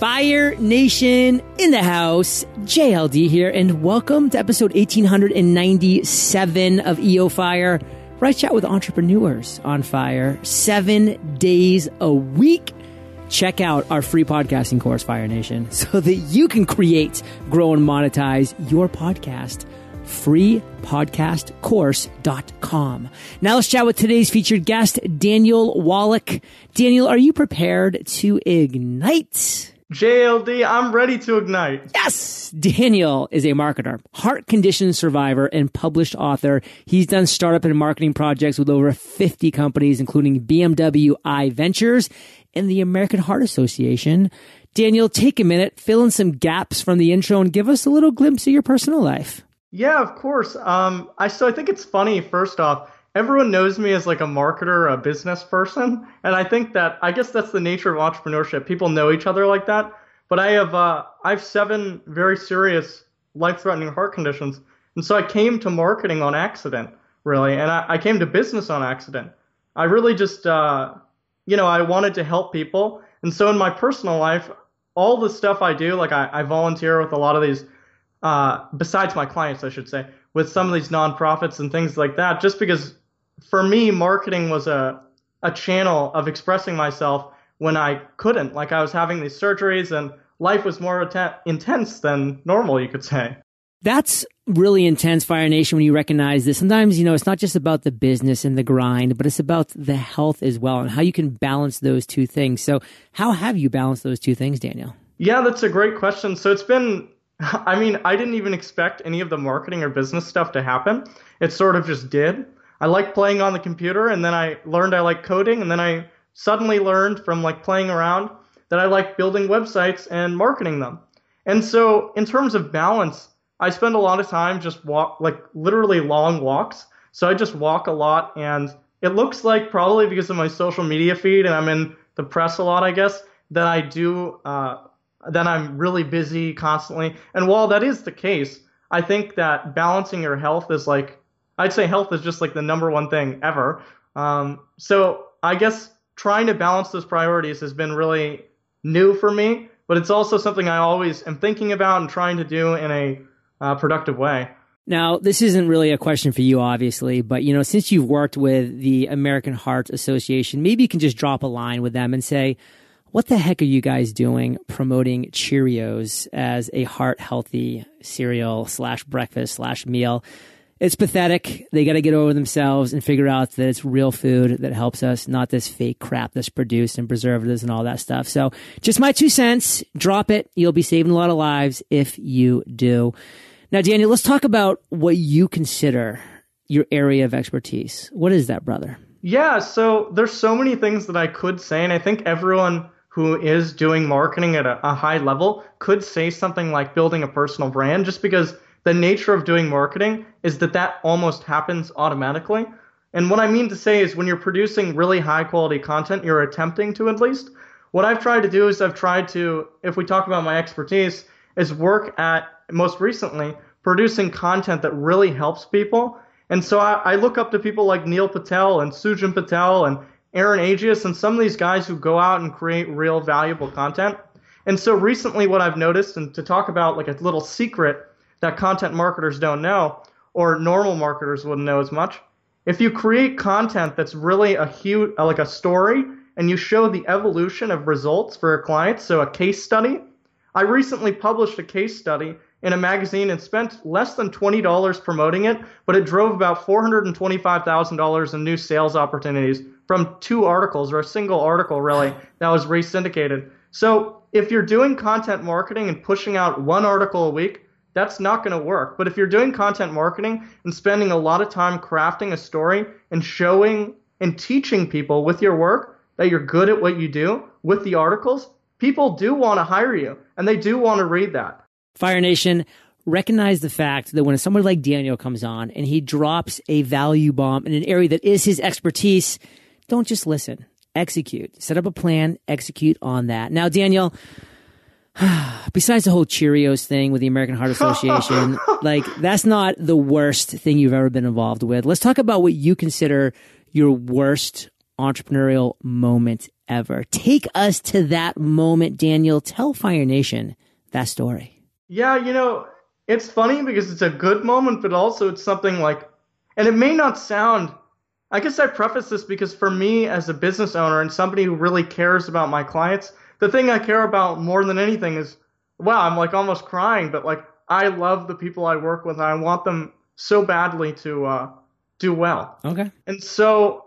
Fire Nation in the house. JLD here, and welcome to episode 1897 of EO Fire, Right chat with entrepreneurs on fire seven days a week. Check out our free podcasting course, Fire Nation, so that you can create, grow, and monetize your podcast freepodcastcourse.com. Now let's chat with today's featured guest, Daniel Wallock. Daniel, are you prepared to ignite? JLD, I'm ready to ignite. Yes! Daniel is a marketer, heart condition survivor, and published author. He's done startup and marketing projects with over 50 companies, including BMW i Ventures and the American Heart Association. Daniel, take a minute, fill in some gaps from the intro, and give us a little glimpse of your personal life. Yeah, of course. Um, I so I think it's funny. First off, everyone knows me as like a marketer, a business person, and I think that I guess that's the nature of entrepreneurship. People know each other like that. But I have uh, I have seven very serious life-threatening heart conditions, and so I came to marketing on accident, really, and I, I came to business on accident. I really just uh, you know I wanted to help people, and so in my personal life, all the stuff I do, like I, I volunteer with a lot of these uh, besides my clients, I should say, with some of these nonprofits and things like that, just because for me, marketing was a, a channel of expressing myself when I couldn't. Like I was having these surgeries and life was more intense than normal, you could say. That's really intense, Fire Nation, when you recognize this. Sometimes, you know, it's not just about the business and the grind, but it's about the health as well and how you can balance those two things. So, how have you balanced those two things, Daniel? Yeah, that's a great question. So, it's been I mean, I didn't even expect any of the marketing or business stuff to happen. It sort of just did. I like playing on the computer, and then I learned I like coding, and then I suddenly learned from like playing around that I like building websites and marketing them. And so, in terms of balance, I spend a lot of time just walk, like literally long walks. So I just walk a lot, and it looks like probably because of my social media feed and I'm in the press a lot, I guess, that I do uh, then I'm really busy constantly. And while that is the case, I think that balancing your health is like, I'd say health is just like the number one thing ever. Um, so I guess trying to balance those priorities has been really new for me, but it's also something I always am thinking about and trying to do in a uh, productive way. Now, this isn't really a question for you, obviously, but you know, since you've worked with the American Heart Association, maybe you can just drop a line with them and say, what the heck are you guys doing promoting Cheerios as a heart healthy cereal slash breakfast slash meal? It's pathetic. They got to get over themselves and figure out that it's real food that helps us, not this fake crap that's produced and preservatives and all that stuff. So just my two cents. Drop it. You'll be saving a lot of lives if you do. Now, Daniel, let's talk about what you consider your area of expertise. What is that, brother? Yeah, so there's so many things that I could say, and I think everyone who is doing marketing at a, a, high level could say something like building a personal brand just because the nature of doing marketing is that that almost happens automatically. And what I mean to say is when you're producing really high quality content, you're attempting to at least. What I've tried to do is I've tried to, if we talk about my expertise, is work at most recently producing content that really helps people. And so I, I look up to people like Neil Patel and Sujan Patel and Aaron Agius, and some of these guys who go out and create real valuable content. And so recently, what I've noticed, and to talk about like a little secret that content marketers don't know, or normal marketers wouldn't know as much, if you create content that's really a huge, uh, like a story, and you show the evolution of results for a client, so a case study. I recently published a case study in a magazine and spent less than $20 promoting it, but it drove about $425,000 in new sales opportunities from two articles or a single article really that was re-syndicated. So if you're doing content marketing and pushing out one article a week, that's not going to work. But if you're doing content marketing and spending a lot of time crafting a story and showing and teaching people with your work that you're good at what you do with the articles, people do want to hire you and they do want to read that. Fire Nation, recognize the fact that when someone like Daniel comes on and he drops a value bomb in an area that is his expertise, don't just listen, execute. Set up a plan, execute on that. Now, Daniel, besides the whole Cheerios thing with the American Heart Association, like that's not the worst thing you've ever been involved with. Let's talk about what you consider your worst entrepreneurial moment ever. Take us to that moment, Daniel. Tell Fire Nation that story. Yeah, you know, it's funny because it's a good moment, but also it's something like, and it may not sound. I guess I preface this because for me as a business owner and somebody who really cares about my clients, the thing I care about more than anything is, wow, I'm like almost crying, but like I love the people I work with and I want them so badly to uh, do well. Okay. And so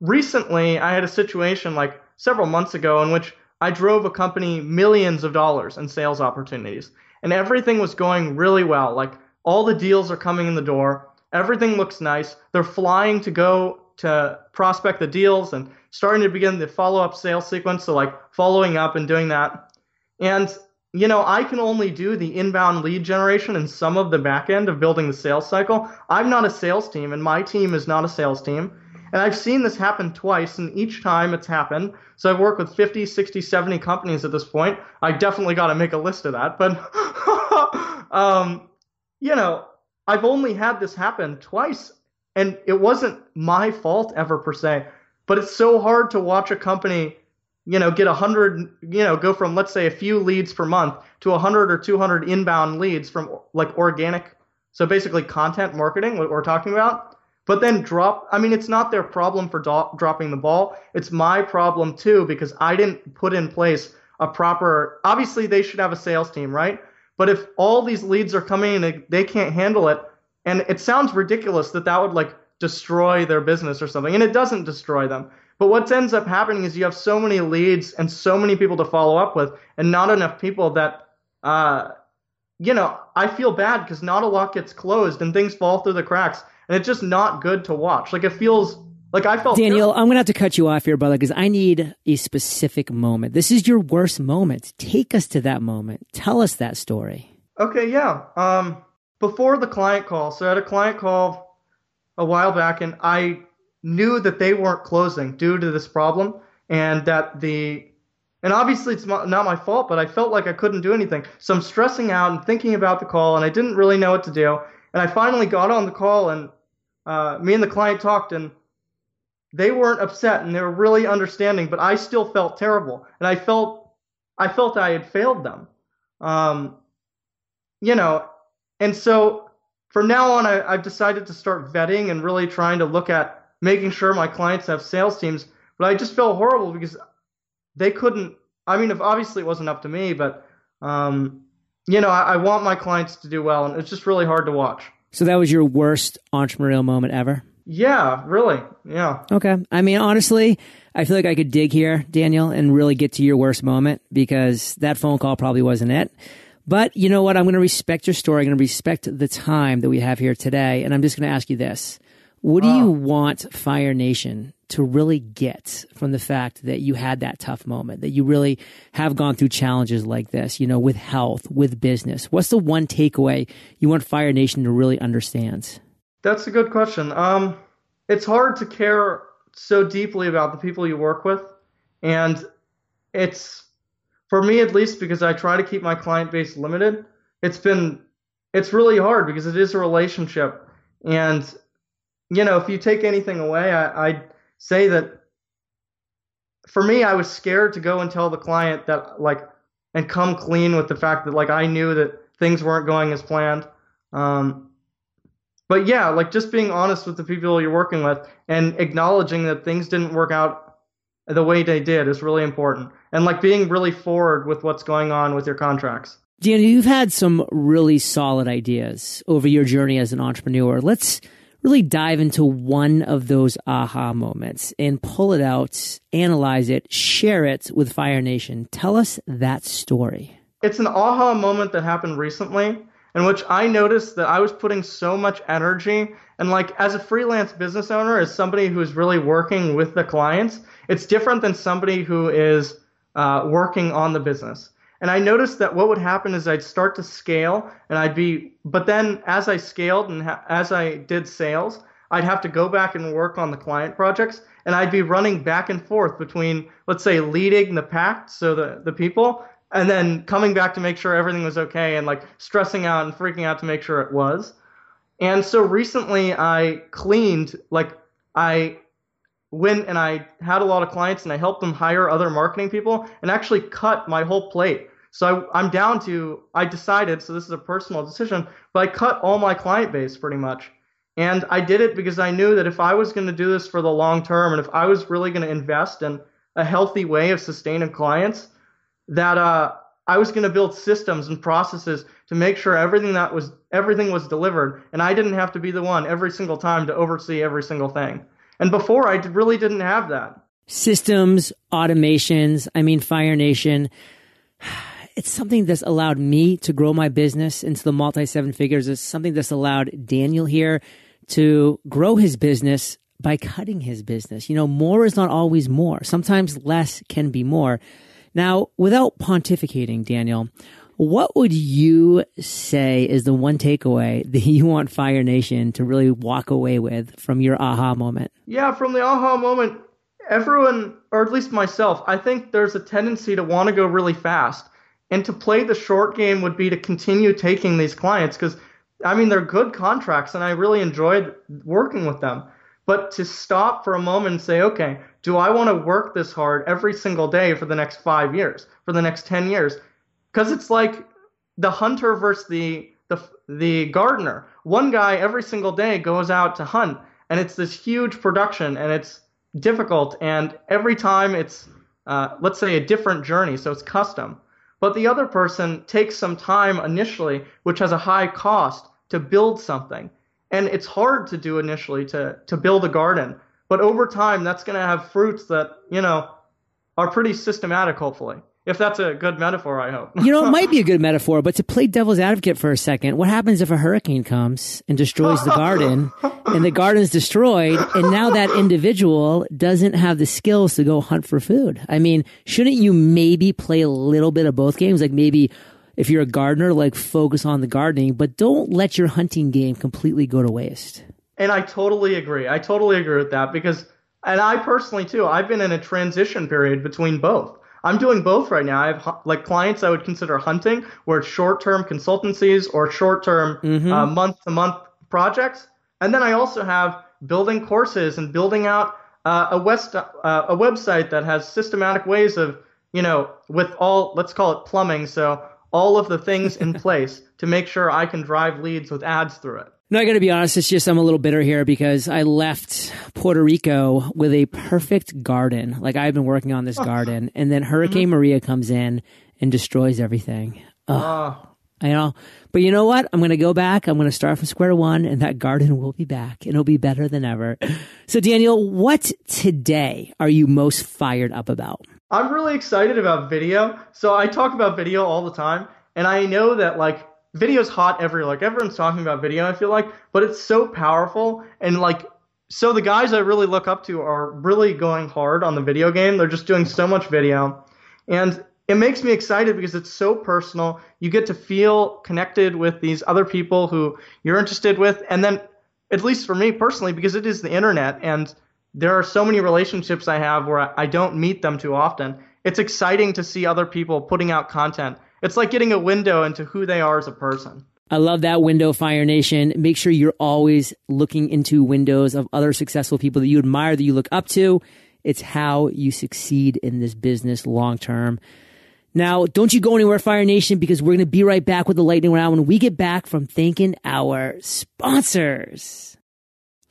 recently I had a situation like several months ago in which I drove a company millions of dollars in sales opportunities and everything was going really well. Like all the deals are coming in the door. Everything looks nice. They're flying to go to prospect the deals and starting to begin the follow up sales sequence. So, like following up and doing that. And, you know, I can only do the inbound lead generation and some of the back end of building the sales cycle. I'm not a sales team, and my team is not a sales team. And I've seen this happen twice, and each time it's happened. So I've worked with 50, 60, 70 companies at this point. I definitely got to make a list of that. But, um, you know, I've only had this happen twice, and it wasn't my fault ever per se. But it's so hard to watch a company, you know, get a hundred, you know, go from let's say a few leads per month to a hundred or two hundred inbound leads from like organic, so basically content marketing, what we're talking about but then drop i mean it's not their problem for do- dropping the ball it's my problem too because i didn't put in place a proper obviously they should have a sales team right but if all these leads are coming and they, they can't handle it and it sounds ridiculous that that would like destroy their business or something and it doesn't destroy them but what ends up happening is you have so many leads and so many people to follow up with and not enough people that uh, you know i feel bad because not a lot gets closed and things fall through the cracks and it's just not good to watch. Like it feels like I felt. Daniel. I'm gonna have to cut you off here, brother, because I need a specific moment. This is your worst moment. Take us to that moment. Tell us that story. Okay, yeah. Um, before the client call, so I had a client call a while back, and I knew that they weren't closing due to this problem, and that the and obviously it's not my fault, but I felt like I couldn't do anything. So I'm stressing out and thinking about the call, and I didn't really know what to do. And I finally got on the call, and uh, me and the client talked, and they weren't upset, and they were really understanding. But I still felt terrible, and I felt I felt I had failed them. Um, you know, and so from now on, I, I've decided to start vetting and really trying to look at making sure my clients have sales teams. But I just felt horrible because they couldn't. I mean, if obviously it wasn't up to me, but um, you know, I, I want my clients to do well, and it's just really hard to watch. So that was your worst entrepreneurial moment ever? Yeah, really. Yeah. Okay. I mean, honestly, I feel like I could dig here, Daniel, and really get to your worst moment because that phone call probably wasn't it. But you know what? I'm going to respect your story. I'm going to respect the time that we have here today. And I'm just going to ask you this. What do you want Fire Nation to really get from the fact that you had that tough moment, that you really have gone through challenges like this, you know, with health, with business? What's the one takeaway you want Fire Nation to really understand? That's a good question. Um, it's hard to care so deeply about the people you work with. And it's, for me at least, because I try to keep my client base limited, it's been, it's really hard because it is a relationship. And you know, if you take anything away, I, I'd say that for me, I was scared to go and tell the client that, like, and come clean with the fact that, like, I knew that things weren't going as planned. Um, but yeah, like, just being honest with the people you're working with and acknowledging that things didn't work out the way they did is really important. And, like, being really forward with what's going on with your contracts. Daniel, you've had some really solid ideas over your journey as an entrepreneur. Let's really dive into one of those aha moments and pull it out, analyze it, share it with Fire Nation. Tell us that story. It's an aha moment that happened recently in which I noticed that I was putting so much energy and like as a freelance business owner, as somebody who's really working with the clients, it's different than somebody who is uh, working on the business. And I noticed that what would happen is I'd start to scale and I'd be, but then as I scaled and ha- as I did sales, I'd have to go back and work on the client projects and I'd be running back and forth between, let's say, leading the pack, so the, the people, and then coming back to make sure everything was okay and like stressing out and freaking out to make sure it was. And so recently I cleaned, like, I went and I had a lot of clients and I helped them hire other marketing people and actually cut my whole plate. So I, am down to, I decided, so this is a personal decision, but I cut all my client base pretty much. And I did it because I knew that if I was going to do this for the long term and if I was really going to invest in a healthy way of sustaining clients, that uh, I was going to build systems and processes to make sure everything that was everything was delivered, and I didn't have to be the one every single time to oversee every single thing. And before, I really didn't have that. Systems, automations. I mean, Fire Nation. It's something that's allowed me to grow my business into the multi seven figures. It's something that's allowed Daniel here to grow his business by cutting his business. You know, more is not always more. Sometimes less can be more. Now, without pontificating, Daniel, what would you say is the one takeaway that you want Fire Nation to really walk away with from your aha moment? Yeah, from the aha moment, everyone, or at least myself, I think there's a tendency to want to go really fast. And to play the short game would be to continue taking these clients because, I mean, they're good contracts and I really enjoyed working with them. But to stop for a moment and say, okay, do I want to work this hard every single day for the next five years, for the next 10 years? Because it's like the hunter versus the, the, the gardener. One guy every single day goes out to hunt, and it's this huge production, and it's difficult, and every time it's, uh, let's say, a different journey, so it's custom. But the other person takes some time initially, which has a high cost, to build something. And it's hard to do initially to, to build a garden but over time, that's going to have fruits that, you know, are pretty systematic, hopefully. If that's a good metaphor, I hope. you know, it might be a good metaphor, but to play devil's advocate for a second, what happens if a hurricane comes and destroys the garden and the garden's destroyed and now that individual doesn't have the skills to go hunt for food? I mean, shouldn't you maybe play a little bit of both games? Like maybe if you're a gardener, like focus on the gardening, but don't let your hunting game completely go to waste. And I totally agree. I totally agree with that because, and I personally too, I've been in a transition period between both. I'm doing both right now. I have like clients I would consider hunting, where it's short-term consultancies or short-term mm-hmm. uh, month-to-month projects, and then I also have building courses and building out uh, a west uh, a website that has systematic ways of you know with all let's call it plumbing, so all of the things in place to make sure I can drive leads with ads through it. No, I got to be honest. It's just I'm a little bitter here because I left Puerto Rico with a perfect garden. Like I've been working on this oh. garden, and then Hurricane mm-hmm. Maria comes in and destroys everything. Oh. I know, but you know what? I'm going to go back. I'm going to start from square one, and that garden will be back. And it'll be better than ever. So, Daniel, what today are you most fired up about? I'm really excited about video. So I talk about video all the time, and I know that like video's hot everywhere. Like everyone's talking about video, I feel like, but it's so powerful and like so the guys I really look up to are really going hard on the video game. They're just doing so much video. And it makes me excited because it's so personal. You get to feel connected with these other people who you're interested with. And then, at least for me personally, because it is the internet and there are so many relationships I have where I don't meet them too often, it's exciting to see other people putting out content it's like getting a window into who they are as a person. I love that window, Fire Nation. Make sure you're always looking into windows of other successful people that you admire, that you look up to. It's how you succeed in this business long term. Now, don't you go anywhere, Fire Nation, because we're going to be right back with the lightning round when we get back from thanking our sponsors.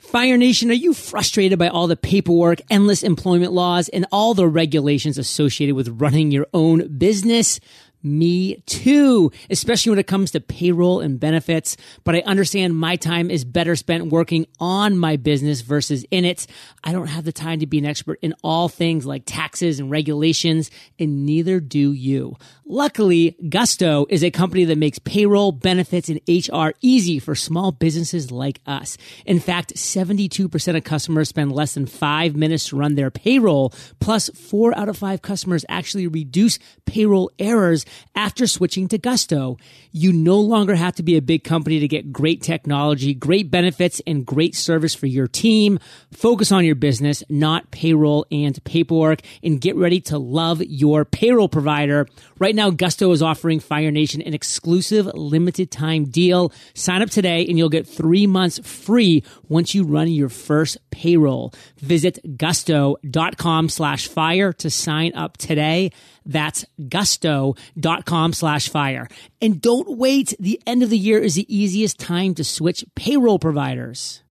Fire Nation, are you frustrated by all the paperwork, endless employment laws, and all the regulations associated with running your own business? Me too, especially when it comes to payroll and benefits. But I understand my time is better spent working on my business versus in it. I don't have the time to be an expert in all things like taxes and regulations, and neither do you. Luckily, Gusto is a company that makes payroll, benefits, and HR easy for small businesses like us. In fact, 72% of customers spend less than five minutes to run their payroll. Plus, four out of five customers actually reduce payroll errors after switching to Gusto. You no longer have to be a big company to get great technology, great benefits, and great service for your team. Focus on your business, not payroll and paperwork, and get ready to love your payroll provider. Right now, Gusto is offering Fire Nation an exclusive limited time deal. Sign up today and you'll get three months free once you run your first payroll. Visit gusto.com slash fire to sign up today. That's gusto.com slash fire. And don't wait. The end of the year is the easiest time to switch payroll providers.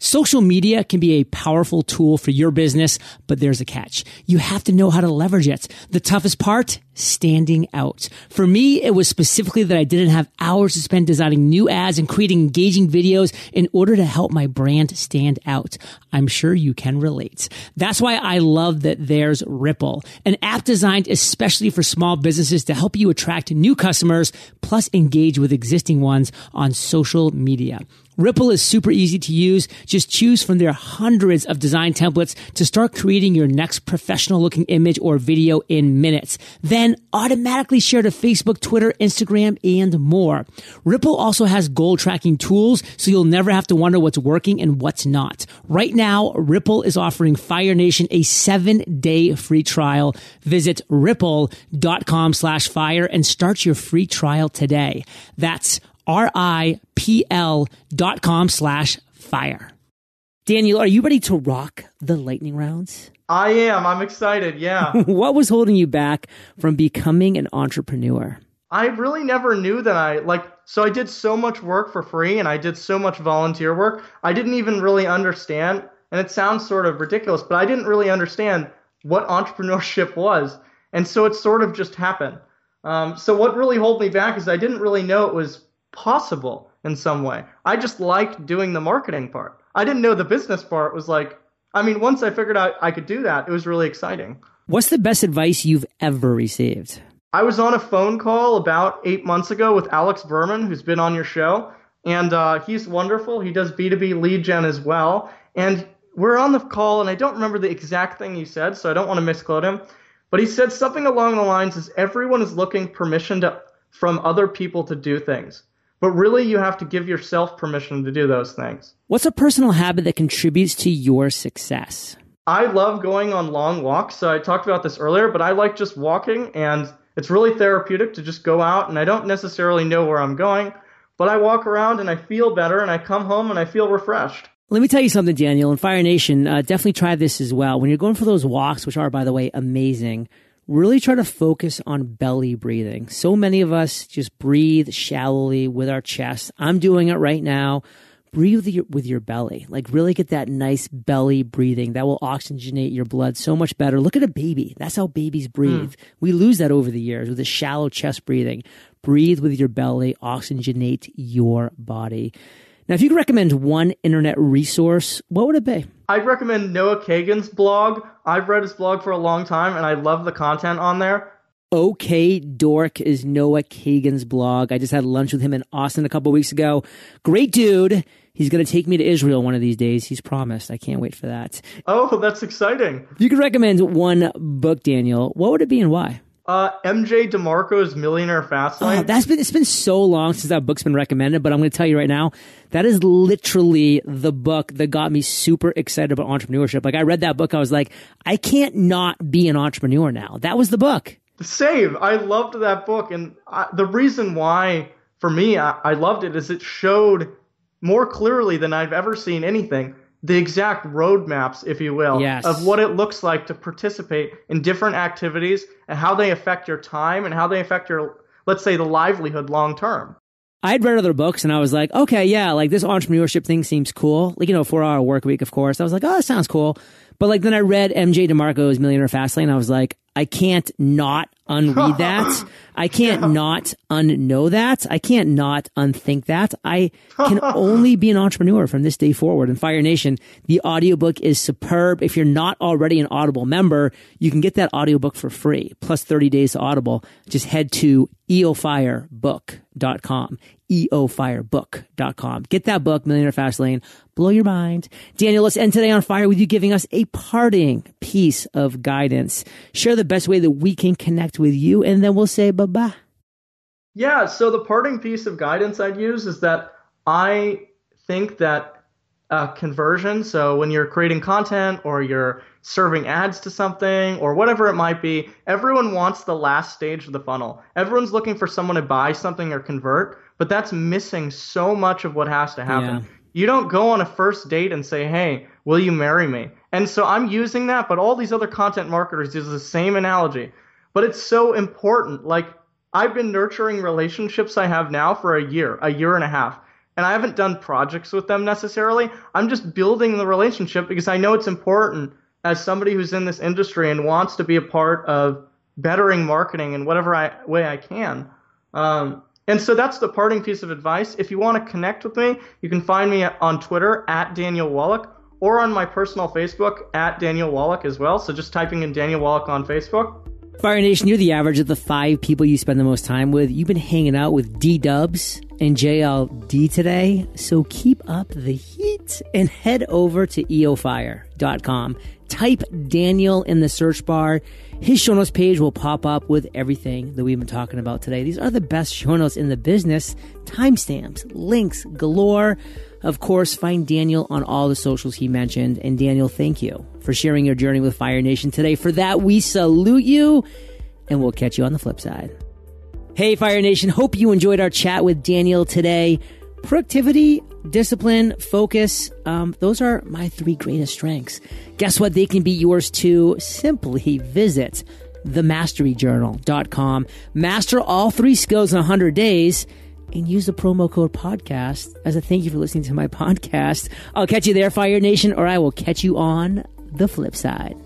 Social media can be a powerful tool for your business, but there's a catch. You have to know how to leverage it. The toughest part? Standing out. For me, it was specifically that I didn't have hours to spend designing new ads and creating engaging videos in order to help my brand stand out. I'm sure you can relate. That's why I love that there's Ripl, an app designed especially for small businesses to help you attract new customers plus engage with existing ones on social media. Ripl is super easy to use. Just choose from their hundreds of design templates to start creating your next professional looking image or video in minutes. Then automatically share to Facebook, Twitter, Instagram, and more. Ripl also has goal tracking tools, so you'll never have to wonder what's working and what's not. Right now, Ripl is offering Fire Nation a seven day free trial. Visit ripl.com slash fire and start your free trial today. That's R-I-P-L dot com slash fire. Daniel, are you ready to rock the lightning rounds? I am. I'm excited. Yeah. what was holding you back from becoming an entrepreneur? I really never knew that I like so I did so much work for free and I did so much volunteer work. I didn't even really understand and it sounds sort of ridiculous, but I didn't really understand what entrepreneurship was. And so it sort of just happened. Um, so what really held me back is I didn't really know it was possible in some way. I just liked doing the marketing part. I didn't know the business part was like, I mean, once I figured out I could do that, it was really exciting. What's the best advice you've ever received? I was on a phone call about eight months ago with Alex Berman, who's been on your show, and uh, he's wonderful. He does B2B lead gen as well. And we're on the call, and I don't remember the exact thing he said, so I don't want to misquote him. But he said something along the lines is everyone is looking permission to, from other people to do things. But really, you have to give yourself permission to do those things. What's a personal habit that contributes to your success? I love going on long walks. So I talked about this earlier, but I like just walking, and it's really therapeutic to just go out. And I don't necessarily know where I'm going, but I walk around and I feel better, and I come home and I feel refreshed. Let me tell you something, Daniel. And Fire Nation, uh, definitely try this as well. When you're going for those walks, which are, by the way, amazing, really try to focus on belly breathing. So many of us just breathe shallowly with our chest. I'm doing it right now. Breathe with your, with your belly. Like really get that nice belly breathing. That will oxygenate your blood so much better. Look at a baby. That's how babies breathe. Mm. We lose that over the years with a shallow chest breathing. Breathe with your belly. Oxygenate your body. Now, if you could recommend one internet resource, what would it be? I'd recommend Noah Kagan's blog. I've read his blog for a long time and I love the content on there. OK Dork is Noah Kagan's blog. I just had lunch with him in Austin a couple weeks ago. Great dude. He's going to take me to Israel one of these days. He's promised. I can't wait for that. Oh, that's exciting. If you could recommend one book, Daniel, what would it be and why? Uh, MJ DeMarco's Millionaire Fastlane. Oh, that's been it's been so long since that book's been recommended, but I'm going to tell you right now, that is literally the book that got me super excited about entrepreneurship. Like I read that book, I was like, I can't not be an entrepreneur now. That was the book. Save. I loved that book, and I, the reason why, for me, I, I loved it is it showed more clearly than I've ever seen anything the exact roadmaps, if you will, yes. of what it looks like to participate in different activities and how they affect your time and how they affect your, let's say, the livelihood long term. I'd read other books and I was like, okay, yeah, like this entrepreneurship thing seems cool. Like, you know, four hour work week, of course. I was like, oh, that sounds cool. But like then I read MJ DeMarco's Millionaire Fastlane. And I was like, I can't not unread that. I can't yeah. not unknow that. I can't not unthink that. I can only be an entrepreneur from this day forward. And Fire Nation, the audiobook is superb. If you're not already an Audible member, you can get that audiobook for free, plus 30 days to Audible. Just head to eofirebook.com eofirebook.com. Get that book, Millionaire Fast Lane. Blow your mind. Daniel, let's end today on fire with you giving us a parting piece of guidance. Share the best way that we can connect with you, and then we'll say bye bye. Yeah, so the parting piece of guidance I'd use is that I think that uh, conversion, so when you're creating content or you're serving ads to something or whatever it might be, everyone wants the last stage of the funnel. Everyone's looking for someone to buy something or convert, but that's missing so much of what has to happen. Yeah. You don't go on a first date and say, hey, will you marry me? And so I'm using that, but all these other content marketers use the same analogy. But it's so important. Like, I've been nurturing relationships I have now for a year, a year and a half. And I haven't done projects with them necessarily. I'm just building the relationship because I know it's important as somebody who's in this industry and wants to be a part of bettering marketing in whatever I, way I can. Um, and so that's the parting piece of advice. If you want to connect with me, you can find me on Twitter at Daniel Wallock or on my personal Facebook at Daniel Wallock as well. So just typing in Daniel Wallock on Facebook. Fire Nation, you're the average of the five people you spend the most time with. You've been hanging out with D Dubs and JLD today. So keep up the heat and head over to eofire.com. Type Daniel in the search bar. His show notes page will pop up with everything that we've been talking about today. These are the best show notes in the business. Timestamps, links galore. Of course, find Daniel on all the socials he mentioned. And Daniel, thank you for sharing your journey with Fire Nation today. For that, we salute you, and we'll catch you on the flip side. Hey, Fire Nation, hope you enjoyed our chat with Daniel today. Productivity, discipline, focus, um, those are my three greatest strengths. Guess what? They can be yours too. Simply visit themasteryjournal.com. Master all three skills in 100 days and use the promo code podcast as a thank you for listening to my podcast. I'll catch you there, Fire Nation, or I will catch you on the flip side.